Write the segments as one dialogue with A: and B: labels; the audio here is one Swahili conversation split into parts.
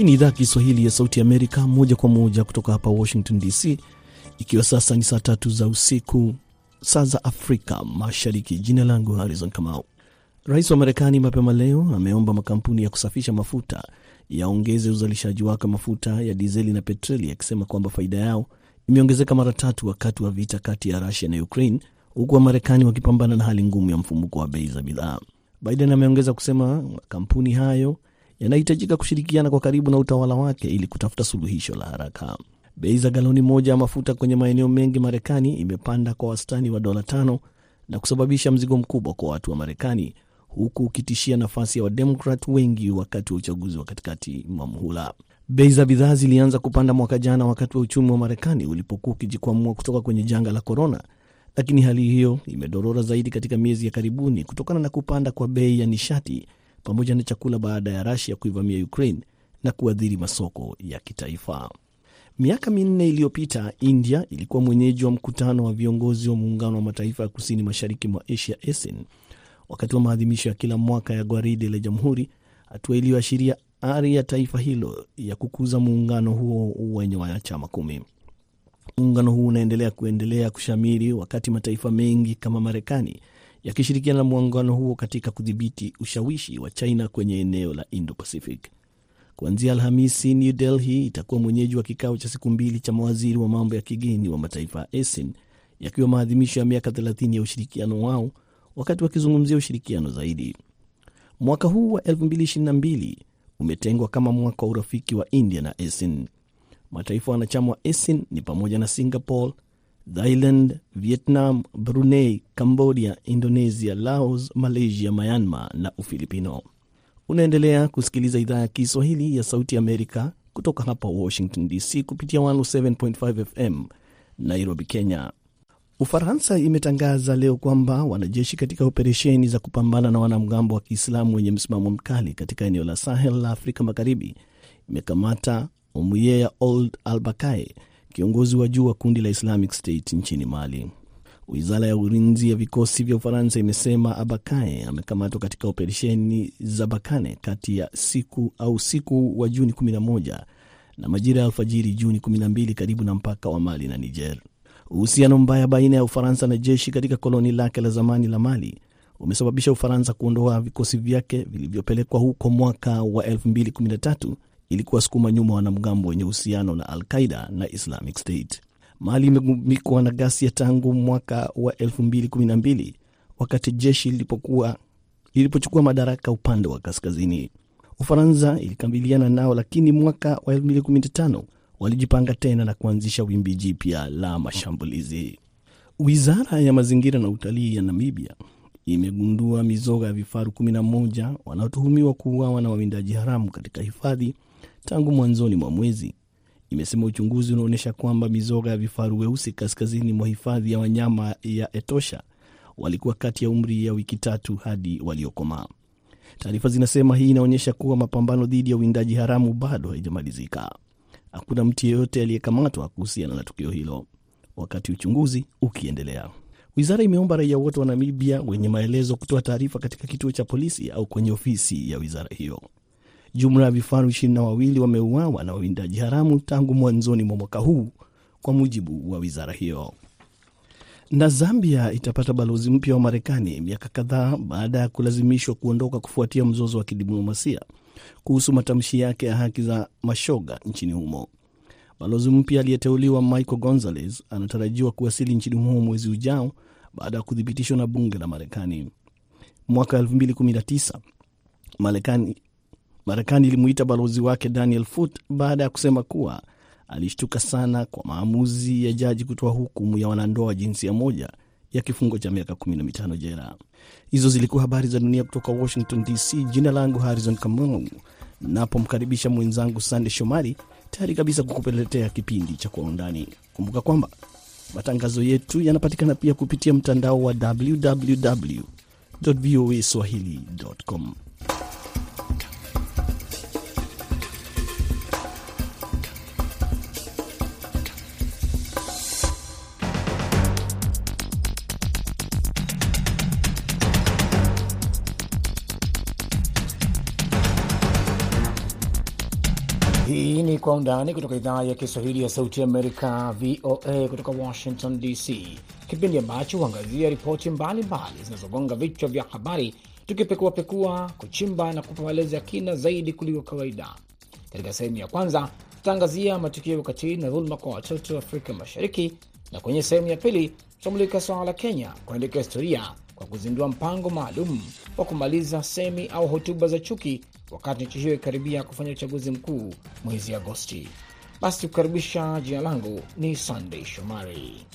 A: Hii ni idhaa Kiswahili ya Sauti Amerika, moja kwa moja kutoka hapa Washington DC, ikiwa sasa ni saa tatu za usiku, saa za Afrika Mashariki. Jina langu Harrison Kamau. Rais wa Marekani mapema leo ameomba makampuni ya kusafisha mafuta yaongeze uzalishaji wake mafuta ya dizeli na petroli, akisema kwamba faida yao imeongezeka mara tatu wakati wa vita kati ya Rusia na Ukraine, huku Wamarekani wakipambana na hali ngumu ya mfumuko wa bei za bidhaa. Biden ameongeza kusema makampuni hayo yanahitajika kushirikiana kwa karibu na utawala wake ili kutafuta suluhisho la haraka. Bei za galoni moja ya mafuta kwenye maeneo mengi Marekani imepanda kwa wastani wa dola tano na kusababisha mzigo mkubwa kwa watu wa Marekani, huku ukitishia nafasi ya Wademokrat wengi wakati wa uchaguzi wa katikati mwa muhula. Bei za bidhaa zilianza kupanda mwaka jana wakati wa uchumi wa Marekani ulipokuwa ukijikwamua kutoka kwenye janga la korona, lakini hali hiyo imedorora zaidi katika miezi ya karibuni kutokana na kupanda kwa bei ya nishati pamoja na chakula baada ya Rusia kuivamia Ukraine na kuathiri masoko ya kitaifa. Miaka minne iliyopita, India ilikuwa mwenyeji wa mkutano wa viongozi wa muungano wa mataifa ya kusini mashariki mwa Asia, ASEAN, wakati wa maadhimisho ya kila mwaka ya gwaride la Jamhuri, hatua iliyoashiria ari ya taifa hilo ya kukuza muungano huo wenye wanachama kumi. Muungano huu unaendelea kuendelea kushamiri wakati mataifa mengi kama Marekani yakishirikiana na muungano huo katika kudhibiti ushawishi wa China kwenye eneo la Indo-Pacific. Kuanzia Alhamisi, New Delhi itakuwa mwenyeji wa kikao cha siku mbili cha mawaziri wa mambo ya kigeni wa mataifa ya ASEAN, yakiwa maadhimisho ya miaka 30 ya ushirikiano wao, wakati wakizungumzia ushirikiano zaidi. Mwaka huu wa 2022 umetengwa kama mwaka wa urafiki wa India na ASEAN. Mataifa wanachama wa ASEAN ni pamoja na Singapore, Thailand, Vietnam, Brunei, Cambodia, Indonesia, Laos, Malaysia, Myanmar na Ufilipino. Unaendelea kusikiliza idhaa ya Kiswahili ya Sauti Amerika kutoka hapa Washington DC kupitia 107.5 FM Nairobi, Kenya. Ufaransa imetangaza leo kwamba wanajeshi katika operesheni za kupambana na wanamgambo wa Kiislamu wenye msimamo mkali katika eneo la Sahel la Afrika Magharibi imekamata Omuyeya Old Albakae, kiongozi wa juu wa kundi la Islamic State nchini Mali. Wizara ya ulinzi ya vikosi vya Ufaransa imesema Abakae amekamatwa katika operesheni za Bakane kati ya siku au siku wa Juni 11 na majira ya alfajiri Juni 12 karibu na mpaka wa Mali na Niger. Uhusiano mbaya baina ya Ufaransa na jeshi katika koloni lake la zamani la Mali umesababisha Ufaransa kuondoa vikosi vyake vilivyopelekwa huko mwaka wa 2013 ili kuwasukuma nyuma wanamgambo wenye uhusiano na Al Qaida na Islamic State. Mali imegubikwa na ghasia tangu mwaka wa 2012 wakati jeshi lilipokuwa lilipochukua madaraka upande wa kaskazini. Ufaransa ilikabiliana nao, lakini mwaka wa 2015 walijipanga tena na kuanzisha wimbi jipya la mashambulizi. Wizara ya mazingira na utalii ya Namibia imegundua mizoga ya vifaru 11 wanaotuhumiwa kuuawa na wawindaji haramu katika hifadhi tangu mwanzoni mwa mwezi. Imesema uchunguzi unaonyesha kwamba mizoga ya vifaru weusi kaskazini mwa hifadhi ya wanyama ya Etosha walikuwa kati ya umri ya wiki tatu hadi waliokomaa. Taarifa zinasema hii inaonyesha kuwa mapambano dhidi ya uwindaji haramu bado haijamalizika. Hakuna mtu yeyote aliyekamatwa kuhusiana na tukio hilo, wakati uchunguzi ukiendelea. Wizara imeomba raia wote wa Namibia wenye maelezo kutoa taarifa katika kituo cha polisi au kwenye ofisi ya wizara hiyo. Jumla ya vifaru ishirini na wawili wameuawa na wawindaji haramu tangu mwanzoni mwa mwaka huu, kwa mujibu wa wizara hiyo. Na Zambia itapata balozi mpya wa Marekani miaka kadhaa baada ya kulazimishwa kuondoka kufuatia mzozo wa kidiplomasia kuhusu matamshi yake ya haki za mashoga nchini humo. Balozi mpya aliyeteuliwa Michael Gonzalez anatarajiwa kuwasili nchini humo mwezi ujao baada ya kuthibitishwa na bunge la Marekani. Mwaka 2019 Marekani Marekani ilimuita balozi wake Daniel Foot baada ya kusema kuwa alishtuka sana kwa maamuzi ya jaji kutoa hukumu ya wanandoa wa jinsia moja ya kifungo cha miaka 15 jela. Hizo zilikuwa habari za dunia kutoka Washington DC. Jina langu Harrison Kamau, napomkaribisha mwenzangu Sande Shomari, tayari kabisa kukupeletea kipindi cha Kwa Undani. Kumbuka kwamba matangazo yetu yanapatikana pia kupitia mtandao wa www voa swahili.com.
B: Kwa Undani kutoka idhaa ya Kiswahili ya Sauti Amerika, VOA, kutoka Washington DC, kipindi ambacho huangazia ripoti mbalimbali zinazogonga vichwa vya habari, tukipekuapekua, kuchimba na kupa maelezo ya kina zaidi kuliko kawaida. Katika sehemu ya kwanza, tutaangazia matukio ya ukatili na dhuluma kwa watoto Afrika Mashariki, na kwenye sehemu ya pili tutamulika swala la Kenya kuandika historia kwa kuzindua mpango maalum wa kumaliza semi au hotuba za chuki wakati nchi hiyo ikikaribia kufanya uchaguzi mkuu mwezi Agosti. Basi kukaribisha, jina langu ni Sandey Shomari.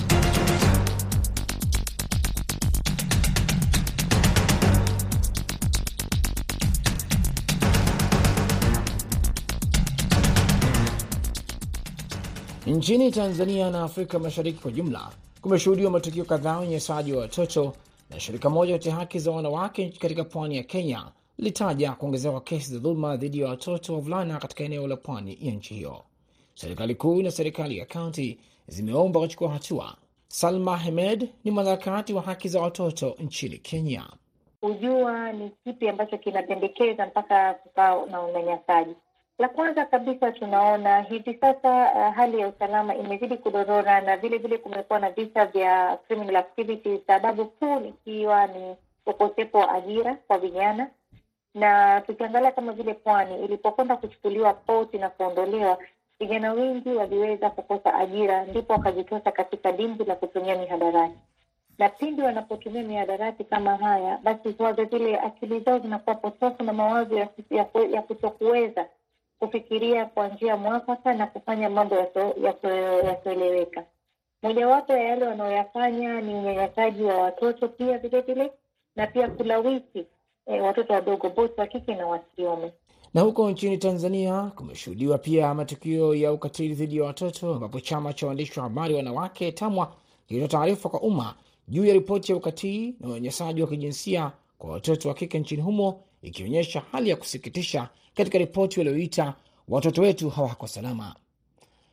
B: Nchini Tanzania na Afrika Mashariki kwa jumla kumeshuhudiwa matukio kadhaa unyanyasaji wa watoto, na shirika moja kutetea haki za wanawake katika pwani ya Kenya lilitaja kuongezeka kwa kesi za dhuluma dhidi ya watoto wavulana katika eneo la pwani ya nchi hiyo. Serikali kuu na serikali ya kaunti zimeomba kuchukua hatua. Salma Hemed ni mwanaharakati wa haki za watoto nchini Kenya.
C: Hujua ni kipi ambacho kinapendekeza mpaka kukaa na unyanyasaji. La kwanza kabisa tunaona hivi sasa uh, hali ya usalama imezidi kudorora na vile vile kumekuwa na visa vya criminal activities, sababu kuu ikiwa ni ukosefu wa ajira kwa vijana na tukiangalia kama vile pwani ilipokwenda kuchukuliwa poti na kuondolewa, vijana wengi waliweza kukosa ajira, ndipo wakajitosa katika dimbwi la kutumia mihadarati. Na pindi wanapotumia mihadarati kama haya, basi huwaga zile akili zao zinakuwa potofu na mawazo ya kutokuweza kufikiria kwa njia mwafaka na kufanya mambo yasioeleweka. Mojawapo ya yale wanaoyafanya ni unyanyasaji wa watoto pia vile vile, na pia kulawiti E, watoto wadogo bote wa kike na wasiume.
B: Na huko nchini Tanzania kumeshuhudiwa pia matukio ya ukatili dhidi ya watoto, ambapo chama cha waandishi wa habari wanawake TAMWA kilitoa taarifa kwa umma juu ya ripoti ya ukatili na unyanyasaji wa kijinsia kwa watoto wa kike nchini humo, ikionyesha hali ya kusikitisha katika ripoti walioita watoto wetu hawako salama.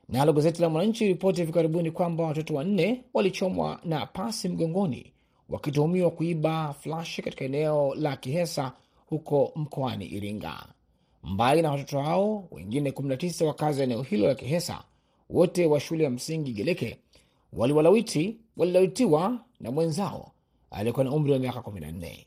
B: Nalo gazeti la Mwananchi ripoti hivi karibuni kwamba watoto wanne walichomwa na pasi mgongoni wakituhumiwa kuiba flashi katika eneo la Kihesa huko mkoani Iringa. Mbali na watoto hao wengine 19 wakazi wa eneo hilo la Kihesa, wote wa shule ya msingi Geleke, waliwalawiti walilawitiwa na mwenzao aliyekuwa na umri wa miaka 14.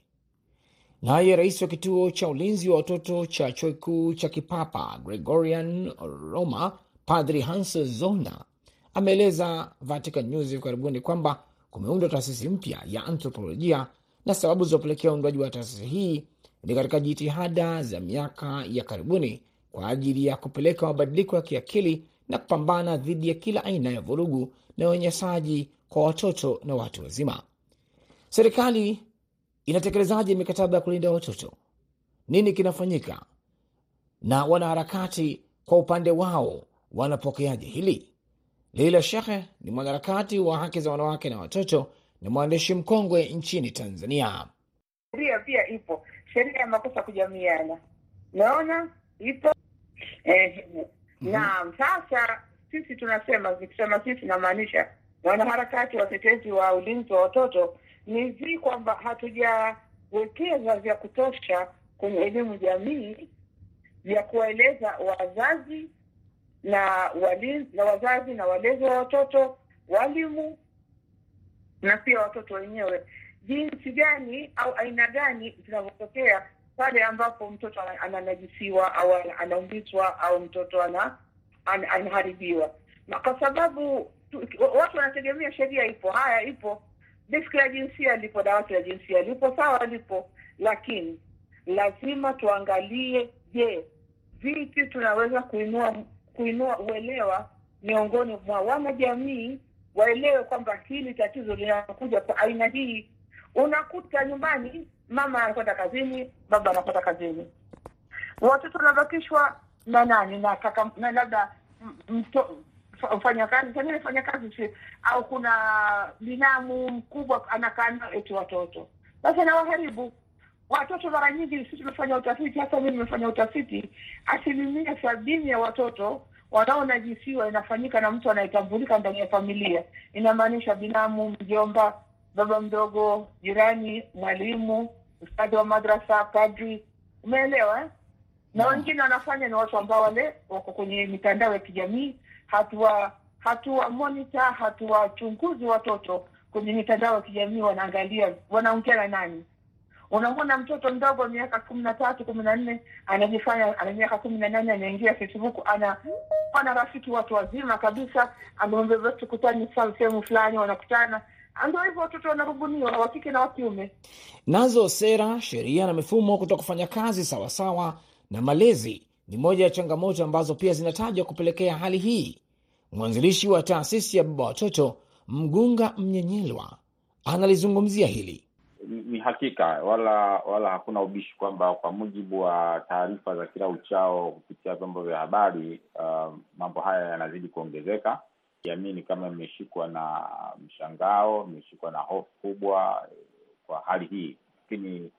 B: Naye rais wa kituo cha ulinzi wa watoto cha chuo kikuu cha Kipapa Gregorian Roma, Padri Hans Zona ameeleza Vatican News hivi karibuni kwamba kumeundwa taasisi mpya ya anthropolojia na sababu zilizopelekea uundwaji wa taasisi hii ni katika jitihada za miaka ya karibuni kwa ajili ya kupeleka mabadiliko ya kiakili na kupambana dhidi ya kila aina ya vurugu na unyanyasaji kwa watoto na watu wazima. Serikali inatekelezaje mikataba ya kulinda watoto? Nini kinafanyika? Na wanaharakati kwa upande wao wanapokeaje hili? Leila Shehe ni mwanaharakati wa haki za wanawake na watoto na mwandishi mkongwe nchini Tanzania.
D: Sheria pia ipo, sheria ya makosa kujamiana, naona ipo eh, mm -hmm. Naam, sasa sisi tunasema, vikisema sisi namaanisha wanaharakati watetezi wa ulinzi wa watoto, ni zi kwamba hatujawekeza vya kutosha kwenye elimu jamii vya kuwaeleza wazazi na walinzi na wazazi na walezi wa watoto, walimu na pia watoto wenyewe, jinsi gani au aina gani zinavyotokea pale ambapo mtoto ananajisiwa au anaumbizwa au mtoto ana anaharibiwa, kwa sababu tu, watu wanategemea sheria ipo, haya ipo, deski la jinsia lipo, dawati la jinsia lipo, sawa lipo, lakini lazima tuangalie, je, vipi tunaweza kuinua kuinua uelewa miongoni mwa wanajamii, waelewe kwamba hili tatizo linakuja kwa aina hii. Unakuta nyumbani mama anakwenda kazini, baba anakwenda kazini, watoto wanabakishwa na nani? Na kaka na labda mfanya kazi pengine fanya kazi si au kuna binamu mkubwa anakaa nao eti watoto basi anawaharibu watoto. Mara nyingi sisi tumefanya utafiti, hata mimi nimefanya utafiti, asilimia sabini ya watoto wanaonajisiwa inafanyika na mtu anayetambulika ndani ya familia. Inamaanisha binamu, mjomba, baba mdogo, jirani, mwalimu, ustadhi wa madrasa, padri. Umeelewa eh? na wengine wanafanya ni watu ambao wale wako kwenye mitandao ya kijamii hatuwa hatuwa monitor hatuwachunguzi watoto kwenye mitandao ya kijamii wanaangalia wanaongea na nani? Unamwona mtoto mdogo miaka kumi na tatu kumi na nne anajifanya ana miaka kumi na nane anaingia facebook ana ana rafiki watu wazima kabisa amemwambia tukutane sehemu fulani wanakutana. Ndo hivyo watoto wanarubuniwa wa kike na wa kiume.
B: Nazo sera, sheria na mifumo kutoka kufanya kazi sawasawa na malezi ni moja ya changamoto ambazo pia zinatajwa kupelekea hali hii. Mwanzilishi wa taasisi ya Baba Watoto Mgunga Mnyenyelwa analizungumzia hili.
E: Ni hakika wala wala hakuna ubishi kwamba kwa mujibu wa taarifa za kila uchao kupitia vyombo vya habari uh, mambo haya yanazidi kuongezeka. Jamii ni kama imeshikwa na mshangao, imeshikwa na hofu kubwa kwa hali hii, lakini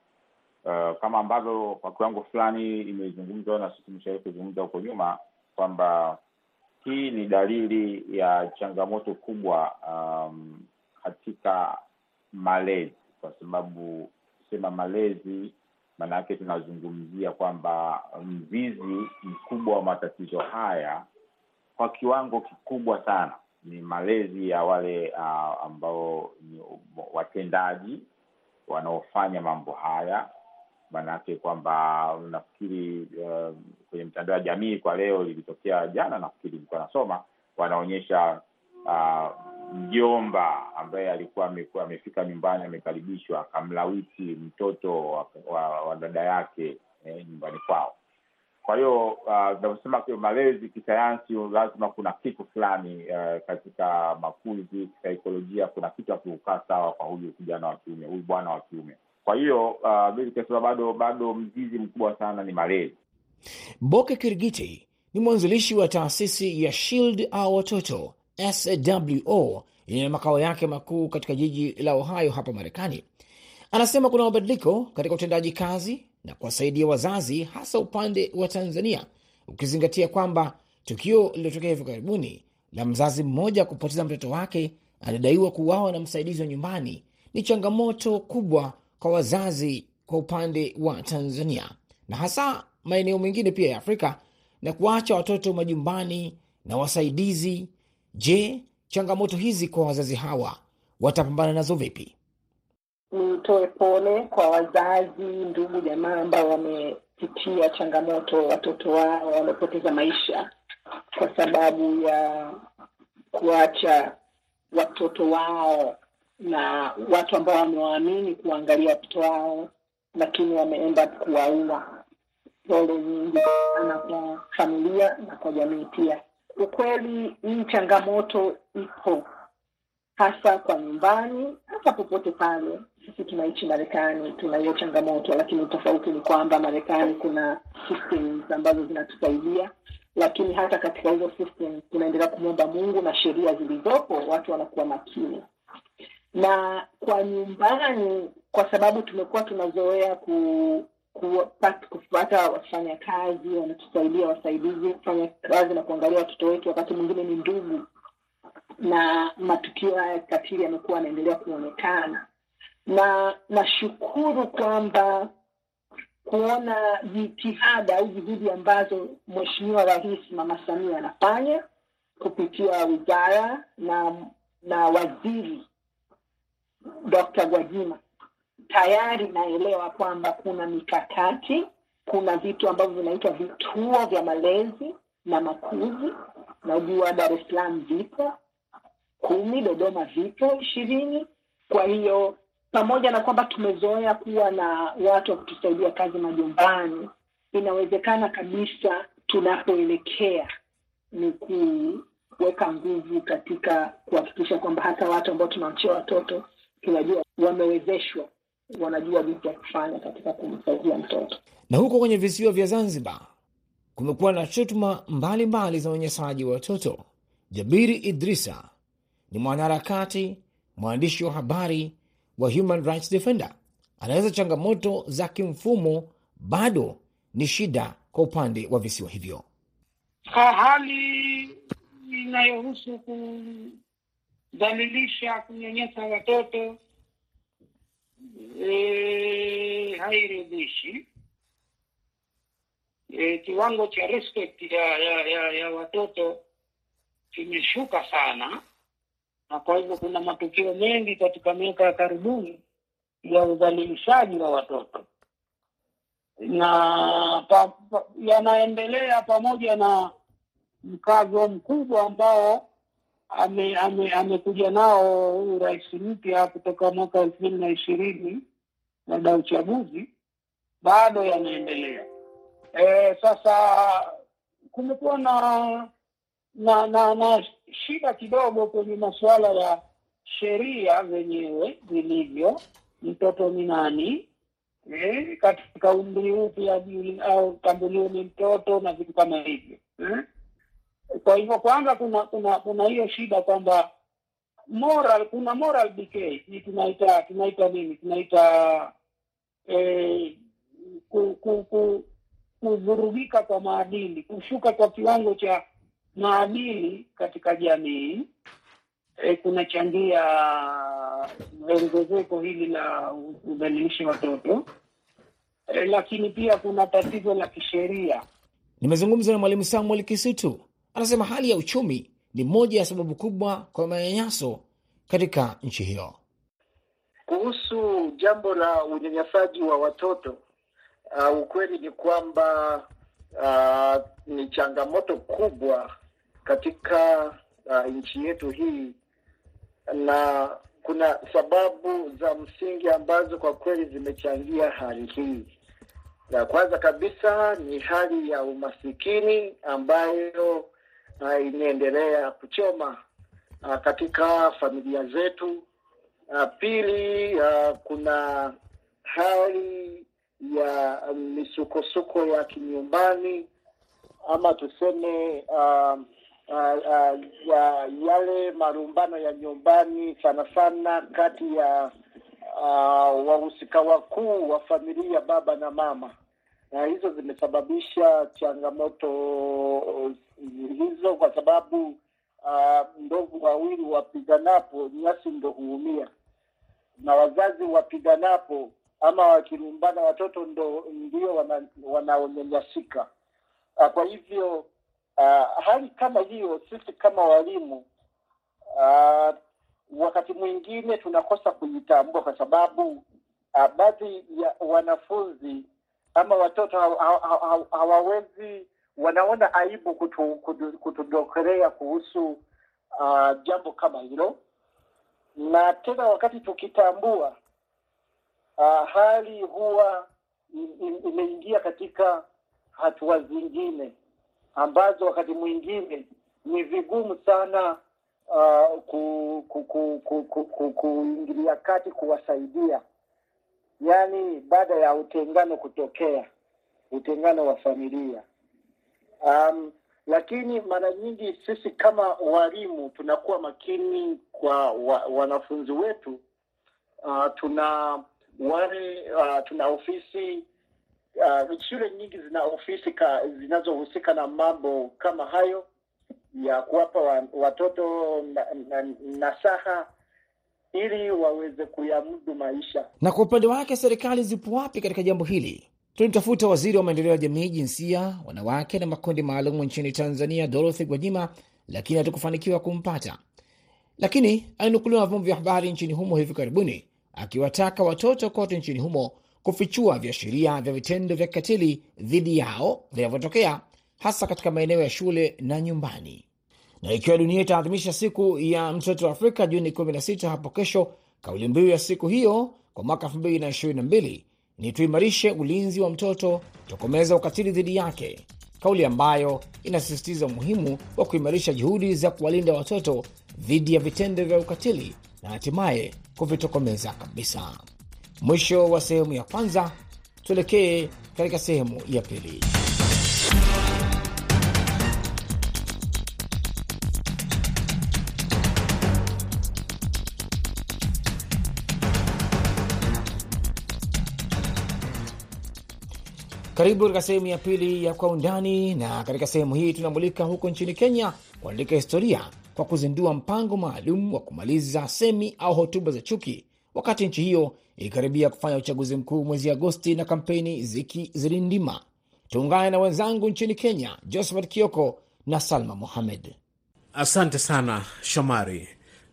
E: uh, kama ambavyo kwa kiwango fulani imezungumzwa na sisi tumeshawahi kuzungumza huko nyuma kwamba hii ni dalili ya changamoto kubwa um, katika malezi, kwa sababu kusema malezi, maana yake tunazungumzia kwamba mzizi mkubwa wa matatizo haya kwa kiwango kikubwa sana ni malezi ya wale uh, ambao ni watendaji wanaofanya mambo haya maanake kwamba nafikiri uh, kwenye mtandao wa jamii kwa leo lilitokea jana nafikiri nilikuwa nasoma wanaonyesha uh, mjomba ambaye alikuwa amefika nyumbani amekaribishwa akamlawiti mtoto wa, wa, wa dada yake eh, nyumbani kwao. Kwa hiyo tunavyosema uh, malezi kisayansi lazima kuna kitu fulani uh, katika makuzi kisaikolojia kuna kitu akiukaa sawa kwa huyu kijana wa kiume huyu bwana wa kiume kwa hiyo uh, bado bado mzizi mkubwa sana ni malezi
B: Boke Kirgiti ni mwanzilishi wa taasisi ya Shield au watoto SWO yenye makao yake makuu katika jiji la Ohio hapa Marekani. Anasema kuna mabadiliko katika utendaji kazi na kuwasaidia wazazi, hasa upande wa Tanzania, ukizingatia kwamba tukio lililotokea hivi karibuni la mzazi mmoja kupoteza mtoto wake anadaiwa kuuawa na msaidizi wa nyumbani ni changamoto kubwa kwa wazazi kwa upande wa Tanzania na hasa maeneo mengine pia ya Afrika na kuacha watoto majumbani na wasaidizi. Je, changamoto hizi kwa wazazi hawa watapambana nazo vipi?
F: Nitoe pole kwa wazazi, ndugu, jamaa ambao wamepitia changamoto, watoto wao wamepoteza maisha kwa sababu ya kuacha watoto wao na watu ambao wamewaamini kuangalia watoto wao, lakini wameenda kuwaua. Pole nyingi sana kwa familia na kwa jamii pia. Ukweli hii changamoto ipo hasa kwa nyumbani, hasa popote pale. Sisi tunaishi Marekani, tuna hiyo changamoto, lakini tofauti ni kwamba Marekani kuna systems ambazo zinatusaidia, lakini hata katika hizo systems tunaendelea kumwomba Mungu na sheria zilizopo, watu wanakuwa makini na kwa nyumbani, kwa sababu tumekuwa tunazoea ku kupata wafanyakazi wanatusaidia, wasaidizi kufanya kazi na kuangalia watoto wetu, wakati mwingine ni ndugu, na matukio haya katili yamekuwa yanaendelea kuonekana, na nashukuru kwamba kuona jitihada au juhudi ambazo Mheshimiwa Rais Mama Samia anafanya kupitia wizara na na waziri Dr. Gwajima tayari naelewa kwamba kuna mikakati, kuna vitu ambavyo vinaitwa vituo vya malezi na makuzi. Najua Dar es Salaam vipo kumi, Dodoma vipo ishirini. Kwa hiyo pamoja na kwamba tumezoea kuwa na watu wa kutusaidia kazi majumbani, inawezekana kabisa tunapoelekea ni kuweka nguvu katika kuhakikisha kwamba hata watu ambao tunaachia watoto tunajua wamewezeshwa, wanajua vitu ya kufanya katika kumsaidia mtoto.
B: Na huko kwenye visiwa vya Zanzibar kumekuwa na shutuma mbalimbali za unyanyasaji wa watoto. Jabiri Idrisa ni mwanaharakati, mwandishi wa habari wa Human Rights Defender. Anaweza changamoto za kimfumo bado ni shida kwa upande wa visiwa hivyo.
G: Kwa hali inayohusu kudhalilisha, kunyanyasa watoto. E, hairidhishi. E, kiwango cha respect ya, ya, ya, ya watoto kimeshuka sana, na kwa hivyo kuna matukio mengi katika miaka ya karibuni ya udhalilishaji wa watoto. Na pa, pa, yanaendelea pamoja na mkazo mkubwa ambao ame- ame- amekuja nao rais mpya kutoka mwaka elfu mbili na ishirini baada ya uchaguzi bado yanaendelea. E, sasa kumekuwa na na, na na shida kidogo kwenye masuala ya sheria zenyewe zilivyo, mtoto ni nani e, katika umri upi au tambuliwe ni mtoto na vitu kama hivyo eh. Kwa hivyo kwanza kuna kuna kuna hiyo shida kwamba moral, kuna moral decay, ni tunaita tunaita nini, tunaita eh, ku, ku, ku, kwa maadili, kushuka kwa kiwango cha maadili katika jamii. E, kunachangia ongezeko hili la udhalilisha watoto. E, lakini pia kuna tatizo la kisheria.
B: Nimezungumza na Mwalimu Samuel Kisitu, anasema hali ya uchumi ni moja ya sababu kubwa kwa manyanyaso katika nchi hiyo.
H: Kuhusu jambo la unyanyasaji wa watoto uh, ukweli ni kwamba uh, ni changamoto kubwa katika uh, nchi yetu hii, na kuna sababu za msingi ambazo kwa kweli zimechangia hali hii. Na kwanza kabisa ni hali ya umasikini ambayo uh, inaendelea kuchoma uh, katika familia zetu. Uh, pili, uh, kuna hali ya misukosuko ya kinyumbani ama tuseme uh, uh, uh, ya yale marumbano ya nyumbani sana sana kati ya uh, wahusika wakuu wa familia baba na mama, na hizo zimesababisha changamoto hizo, kwa sababu uh, ndovu wawili wapiganapo nyasi ndo huumia, na wazazi wapiganapo ama wakilumbana watoto ndo ndio wanaonyanyasika. Wana kwa hivyo uh, hali kama hiyo, sisi kama walimu uh, wakati mwingine tunakosa kujitambua kwa sababu uh, baadhi ya wanafunzi ama watoto hawawezi, wanaona aibu kutu, kutu, kuhusu uh, jambo kama hilo, na tena wakati tukitambua uh, hali huwa imeingia katika hatua zingine ambazo wakati mwingine ni vigumu sana uh, ku, ku, ku, ku, ku, ku, kuingilia kati kuwasaidia, yaani baada ya utengano kutokea, utengano wa familia um, lakini mara nyingi sisi kama walimu tunakuwa makini kwa wa, wanafunzi wetu uh, tuna wale uh, tuna ofisi uh, shule nyingi zina ofisi zinazohusika na mambo kama hayo ya kuwapa wa, watoto nasaha na, nasaha ili waweze kuyamudu maisha.
B: Na kwa upande wake serikali zipo wapi katika jambo hili? Tulimtafuta waziri wa maendeleo ya jamii, jinsia, wanawake na makundi maalum nchini Tanzania, Dorothy Gwajima, lakini hatukufanikiwa kumpata. Lakini alinukuliwa na vyombo vya habari nchini humo hivi karibuni akiwataka watoto kote nchini humo kufichua viashiria vya vitendo vya kikatili dhidi yao vinavyotokea hasa katika maeneo ya shule na nyumbani. Na ikiwa dunia itaadhimisha siku ya mtoto wa Afrika Juni 16 hapo kesho, kauli mbiu ya siku hiyo kwa mwaka 2022 ni tuimarishe ulinzi wa mtoto, tokomeza ukatili dhidi yake, kauli ambayo inasisitiza umuhimu wa kuimarisha juhudi za kuwalinda watoto dhidi ya vitendo vya ukatili na hatimaye kuvitokomeza kabisa. Mwisho wa sehemu ya kwanza, tuelekee katika sehemu ya pili. Karibu katika sehemu ya pili ya Kwa Undani, na katika sehemu hii tunamulika huko nchini Kenya kuandika historia kwa kuzindua mpango maalum wa kumaliza semi au hotuba za chuki, wakati nchi hiyo ikikaribia kufanya uchaguzi mkuu mwezi Agosti na kampeni zikizirindima. Tuungane na wenzangu nchini Kenya, Josephat Kioko na Salma Mohamed.
I: Asante sana Shomari.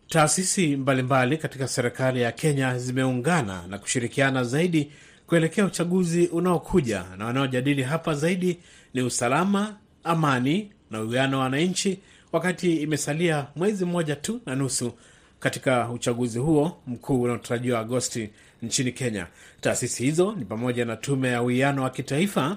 I: Taasisi mbalimbali katika serikali ya Kenya zimeungana na kushirikiana zaidi kuelekea uchaguzi unaokuja, na wanaojadili hapa zaidi ni usalama, amani na uwiano wa wananchi, wakati imesalia mwezi mmoja tu na nusu katika uchaguzi huo mkuu unaotarajiwa Agosti nchini Kenya. Taasisi hizo ni pamoja na Tume ya Uwiano wa Kitaifa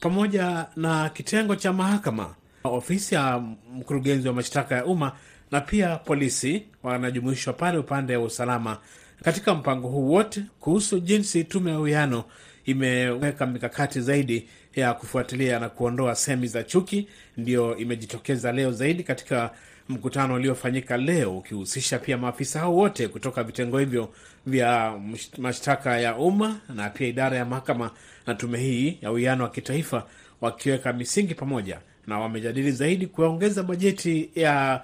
I: pamoja na kitengo cha mahakama, ofisi ya mkurugenzi wa mashtaka ya umma na pia polisi wanajumuishwa pale upande wa usalama katika mpango huu wote kuhusu jinsi tume ya uwiano imeweka mikakati zaidi ya kufuatilia na kuondoa semi za chuki, ndio imejitokeza leo zaidi katika mkutano uliofanyika leo ukihusisha pia maafisa hao wote kutoka vitengo hivyo vya mashtaka ya umma na pia idara ya mahakama na tume hii ya uwiano wa kitaifa, wakiweka misingi pamoja, na wamejadili zaidi kuongeza bajeti ya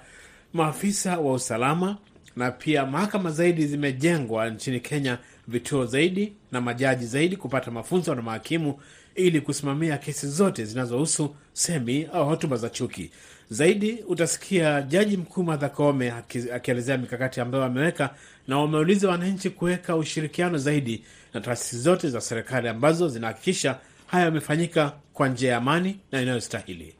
I: maafisa wa usalama na pia mahakama zaidi zimejengwa nchini Kenya, vituo zaidi na majaji zaidi kupata mafunzo na mahakimu ili kusimamia kesi zote zinazohusu semi au hotuba za chuki. Zaidi utasikia jaji mkuu Martha Koome akielezea mikakati ambayo ameweka, na wameuliza wananchi kuweka ushirikiano zaidi na taasisi zote za serikali ambazo zinahakikisha haya yamefanyika kwa njia ya amani na inayostahili.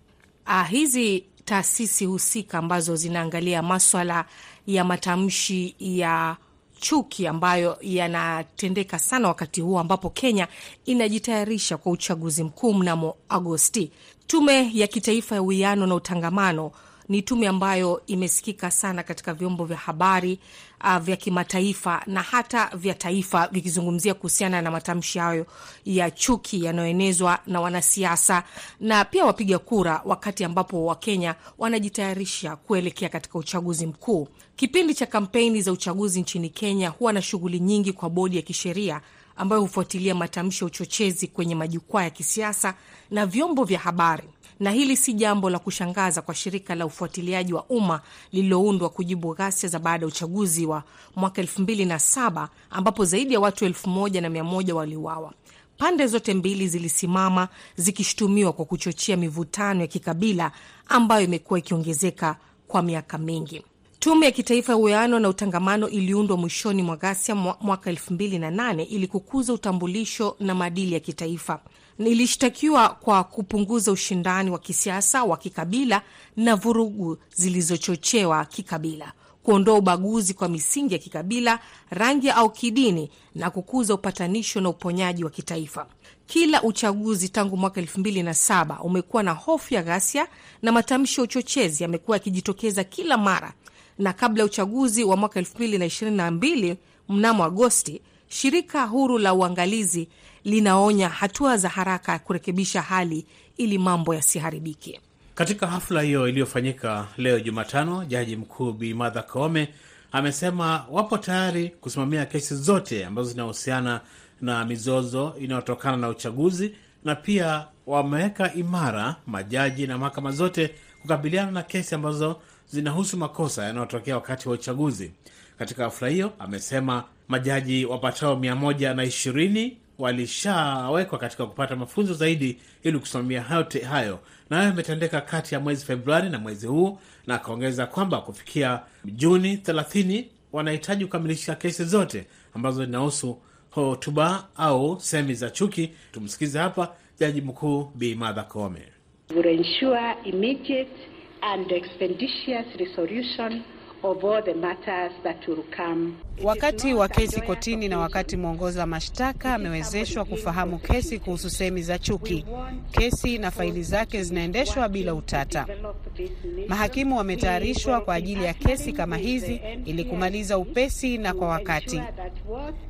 J: Ah, hizi taasisi husika ambazo zinaangalia maswala ya matamshi ya chuki ambayo yanatendeka sana wakati huu ambapo Kenya inajitayarisha kwa uchaguzi mkuu mnamo Agosti. Tume ya Kitaifa ya Uwiano na Utangamano ni tume ambayo imesikika sana katika vyombo vya habari uh, vya kimataifa na hata vya taifa vikizungumzia kuhusiana na matamshi hayo ya chuki yanayoenezwa na wanasiasa na pia wapiga kura, wakati ambapo Wakenya wanajitayarisha kuelekea katika uchaguzi mkuu. Kipindi cha kampeni za uchaguzi nchini Kenya huwa na shughuli nyingi kwa bodi ya kisheria ambayo hufuatilia matamshi ya uchochezi kwenye majukwaa ya kisiasa na vyombo vya habari na hili si jambo la kushangaza kwa shirika la ufuatiliaji wa umma lililoundwa kujibu ghasia za baada ya uchaguzi wa mwaka elfu mbili na saba ambapo zaidi ya watu elfu moja na mia moja waliuawa. Pande zote mbili zilisimama zikishutumiwa kwa kuchochea mivutano ya kikabila ambayo imekuwa ikiongezeka kwa miaka mingi. Tume ya Kitaifa ya Uwiano na Utangamano iliundwa mwishoni mwa ghasia mwaka elfu mbili na nane ili kukuza utambulisho na maadili ya kitaifa. Ilishtakiwa kwa kupunguza ushindani wa kisiasa wa kikabila na vurugu zilizochochewa kikabila, kuondoa ubaguzi kwa misingi ya kikabila, rangi au kidini, na kukuza upatanisho na uponyaji wa kitaifa. Kila uchaguzi tangu mwaka elfu mbili na saba umekuwa na hofu ya ghasia na matamshi ya uchochezi yamekuwa yakijitokeza kila mara, na kabla ya uchaguzi wa mwaka elfu mbili na ishirini na mbili mnamo Agosti, shirika huru la uangalizi linaonya hatua za haraka ya kurekebisha hali ili mambo yasiharibike.
I: Katika hafla hiyo iliyofanyika leo Jumatano, jaji mkuu Bi Martha amesema wapo tayari kusimamia kesi zote ambazo zinahusiana na mizozo inayotokana na uchaguzi, na pia wameweka imara majaji na mahakama zote kukabiliana na kesi ambazo zinahusu makosa yanayotokea wakati wa uchaguzi. Katika hafla hiyo amesema majaji wapatao mia moja na ishirini walishawekwa katika kupata mafunzo zaidi ili kusimamia hayo, na hayo yametendeka kati ya mwezi Februari na mwezi huu, na akaongeza kwamba kufikia Juni 30 wanahitaji kukamilisha kesi zote ambazo zinahusu hotuba au semi za chuki. Tumsikize hapa jaji mkuu Bi Martha Koome.
K: and expeditious resolution Wakati wa kesi kotini na wakati mwongoza mashtaka amewezeshwa kufahamu kesi kuhusu semi za chuki. Kesi na faili zake zinaendeshwa bila utata. Mahakimu wametayarishwa kwa ajili ya kesi kama hizi ili kumaliza upesi na kwa wakati.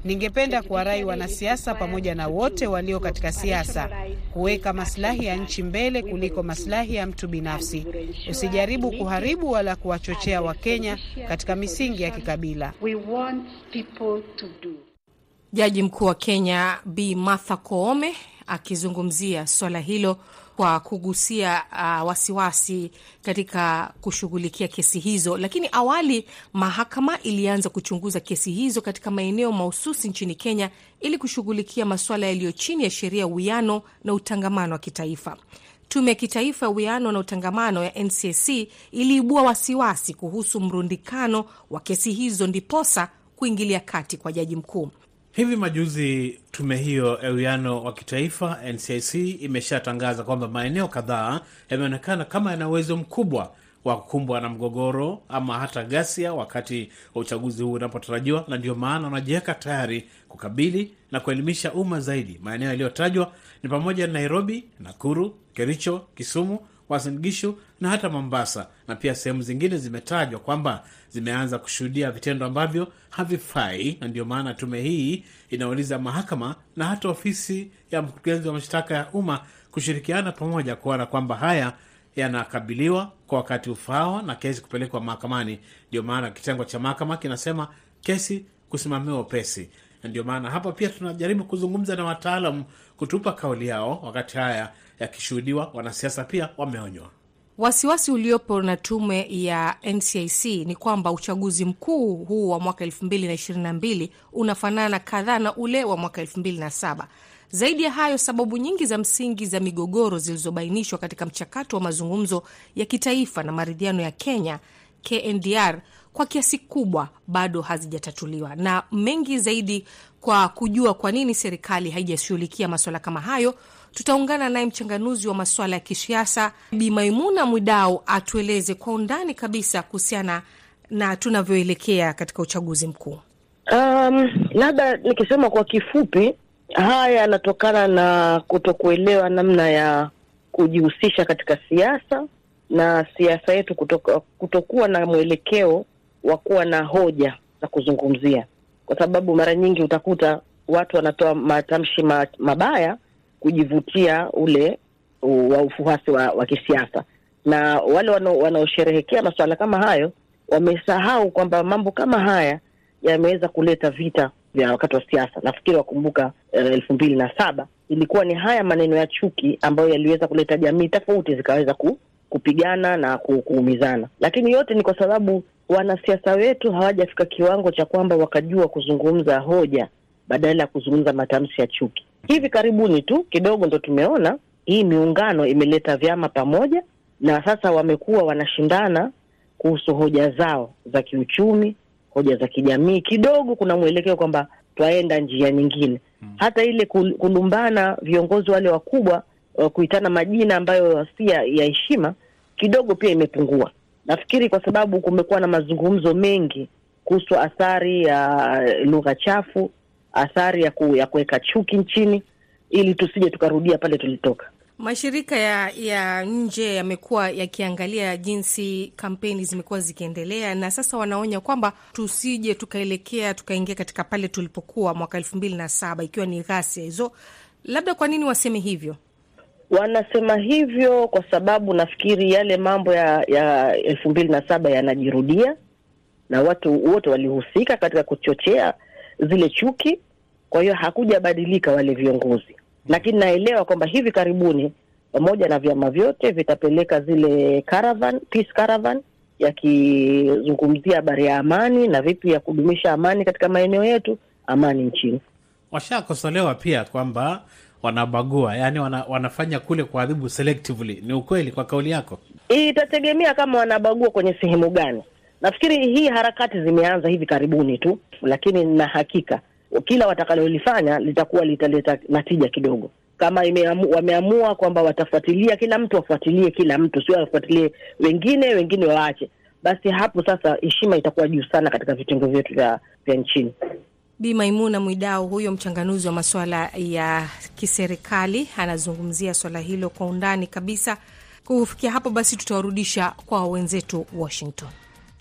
K: Ningependa kuwarai wanasiasa pamoja na wote walio katika siasa kuweka maslahi ya nchi mbele kuliko maslahi ya mtu binafsi. Usijaribu kuharibu wala kuwachochea Wakenya katika misingi ya kikabila.
J: Jaji mkuu wa Kenya Bi Martha Koome akizungumzia swala hilo kwa kugusia uh, wasiwasi katika kushughulikia kesi hizo, lakini awali mahakama ilianza kuchunguza kesi hizo katika maeneo mahususi nchini Kenya ili kushughulikia masuala yaliyo chini ya sheria ya uwiano na utangamano wa kitaifa. Tume ya Kitaifa ya Uwiano na Utangamano ya NCC iliibua wasiwasi kuhusu mrundikano wa kesi hizo, ndiposa kuingilia kati kwa jaji mkuu.
I: Hivi majuzi tume hiyo ya uwiano wa kitaifa NCIC imeshatangaza kwamba maeneo kadhaa yameonekana kama yana uwezo mkubwa wa na mgogoro ama hata ghasia wakati wa uchaguzi huu unapotarajiwa, na ndio maana wanajiweka tayari kukabili na kuelimisha umma zaidi. Maeneo yaliyotajwa ni pamoja na Nairobi, Nakuru, Kericho, Kisumu, Uasin Gishu na hata Mombasa, na pia sehemu zingine zimetajwa kwamba zimeanza kushuhudia vitendo ambavyo havifai, na ndio maana tume hii inauliza mahakama na hata ofisi ya mkurugenzi wa mashtaka ya umma kushirikiana pamoja kuona kwamba haya yanakabiliwa kwa wakati ufaao na kesi kupelekwa mahakamani. Ndio maana kitengo cha mahakama kinasema kesi kusimamiwa upesi, na ndio maana hapa pia tunajaribu kuzungumza na wataalam kutupa kauli yao wakati haya yakishuhudiwa. Wanasiasa pia wameonywa.
J: Wasiwasi uliopo na tume ya NCIC ni kwamba uchaguzi mkuu huu wa mwaka 2022 unafanana kadhaa na ule wa mwaka 2007. Zaidi ya hayo, sababu nyingi za msingi za migogoro zilizobainishwa katika mchakato wa mazungumzo ya kitaifa na maridhiano ya Kenya KNDR kwa kiasi kubwa bado hazijatatuliwa, na mengi zaidi kwa kujua kwa nini serikali haijashughulikia masuala kama hayo tutaungana naye mchanganuzi wa masuala ya kisiasa Bi Maimuna Mwidau atueleze kwa undani kabisa kuhusiana na tunavyoelekea katika uchaguzi mkuu.
L: Um, labda nikisema kwa kifupi, haya yanatokana na kutokuelewa namna ya kujihusisha katika siasa na siasa yetu kutoka, kutokuwa na mwelekeo wa kuwa na hoja za kuzungumzia, kwa sababu mara nyingi utakuta watu wanatoa matamshi mabaya kujivutia ule wa ufuasi wa, wa kisiasa, na wale wanaosherehekea masuala kama hayo wamesahau kwamba mambo kama haya yameweza kuleta vita vya wakati wa siasa. Nafikiri wakumbuka elfu uh, mbili na saba ilikuwa ni haya maneno ya chuki ambayo yaliweza kuleta jamii tofauti zikaweza ku, kupigana na ku, kuumizana, lakini yote ni kwa sababu wanasiasa wetu hawajafika kiwango cha kwamba wakajua kuzungumza hoja badala ya kuzungumza matamshi ya chuki. Hivi karibuni tu kidogo ndo tumeona hii miungano imeleta vyama pamoja, na sasa wamekuwa wanashindana kuhusu hoja zao za kiuchumi, hoja za kijamii. Kidogo kuna mwelekeo kwamba twaenda njia nyingine. Hata ile kulumbana viongozi wale wakubwa, kuitana majina ambayo si ya heshima, kidogo pia imepungua. Nafikiri kwa sababu kumekuwa na mazungumzo mengi kuhusu athari ya lugha chafu athari ya ku, ya kuweka chuki nchini ili tusije tukarudia pale tulitoka.
J: Mashirika ya, ya nje yamekuwa yakiangalia jinsi kampeni zimekuwa zikiendelea, na sasa wanaonya kwamba tusije tukaelekea tukaingia katika pale tulipokuwa mwaka elfu mbili na saba ikiwa ni ghasia hizo. Labda kwa nini waseme hivyo?
L: Wanasema hivyo kwa sababu nafikiri yale mambo ya ya elfu mbili na saba yanajirudia na watu wote walihusika katika kuchochea zile chuki. Kwa hiyo hakujabadilika wale viongozi, lakini naelewa kwamba hivi karibuni pamoja na vyama vyote vitapeleka zile caravan, peace caravan, yakizungumzia habari ya amani na vipi ya kudumisha amani katika maeneo yetu, amani nchini.
I: Washakosolewa pia kwamba wanabagua, yani wana, wanafanya kule kuadhibu selectively. Ni ukweli kwa kauli yako?
L: Itategemea kama wanabagua kwenye sehemu gani. Nafikiri hii harakati zimeanza hivi karibuni tu, lakini na hakika kila watakalolifanya litakuwa litaleta natija kidogo. Kama imeamu, wameamua kwamba watafuatilia kila mtu, wafuatilie kila mtu, sio wafuatilie wengine, wengine waache, basi hapo sasa heshima itakuwa juu sana katika vitengo vyetu vya nchini.
J: Bi Maimuna Mwidau, huyo mchanganuzi wa masuala ya kiserikali, anazungumzia swala hilo kwa undani kabisa. Kufikia hapo basi, tutawarudisha kwa wenzetu Washington.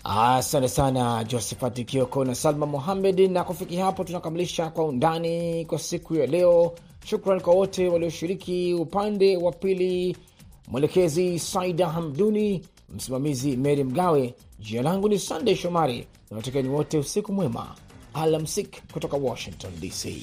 B: Asante sana Josephat Kioko na Salma Mohamed. Na kufikia hapo tunakamilisha kwa undani kwa siku ya leo. Shukran kwa wote walioshiriki. Upande wa pili, mwelekezi Saida Hamduni, msimamizi Mary Mgawe. Jina langu ni Sandey Shomari na watekeni wote usiku mwema, alamsik kutoka Washington DC.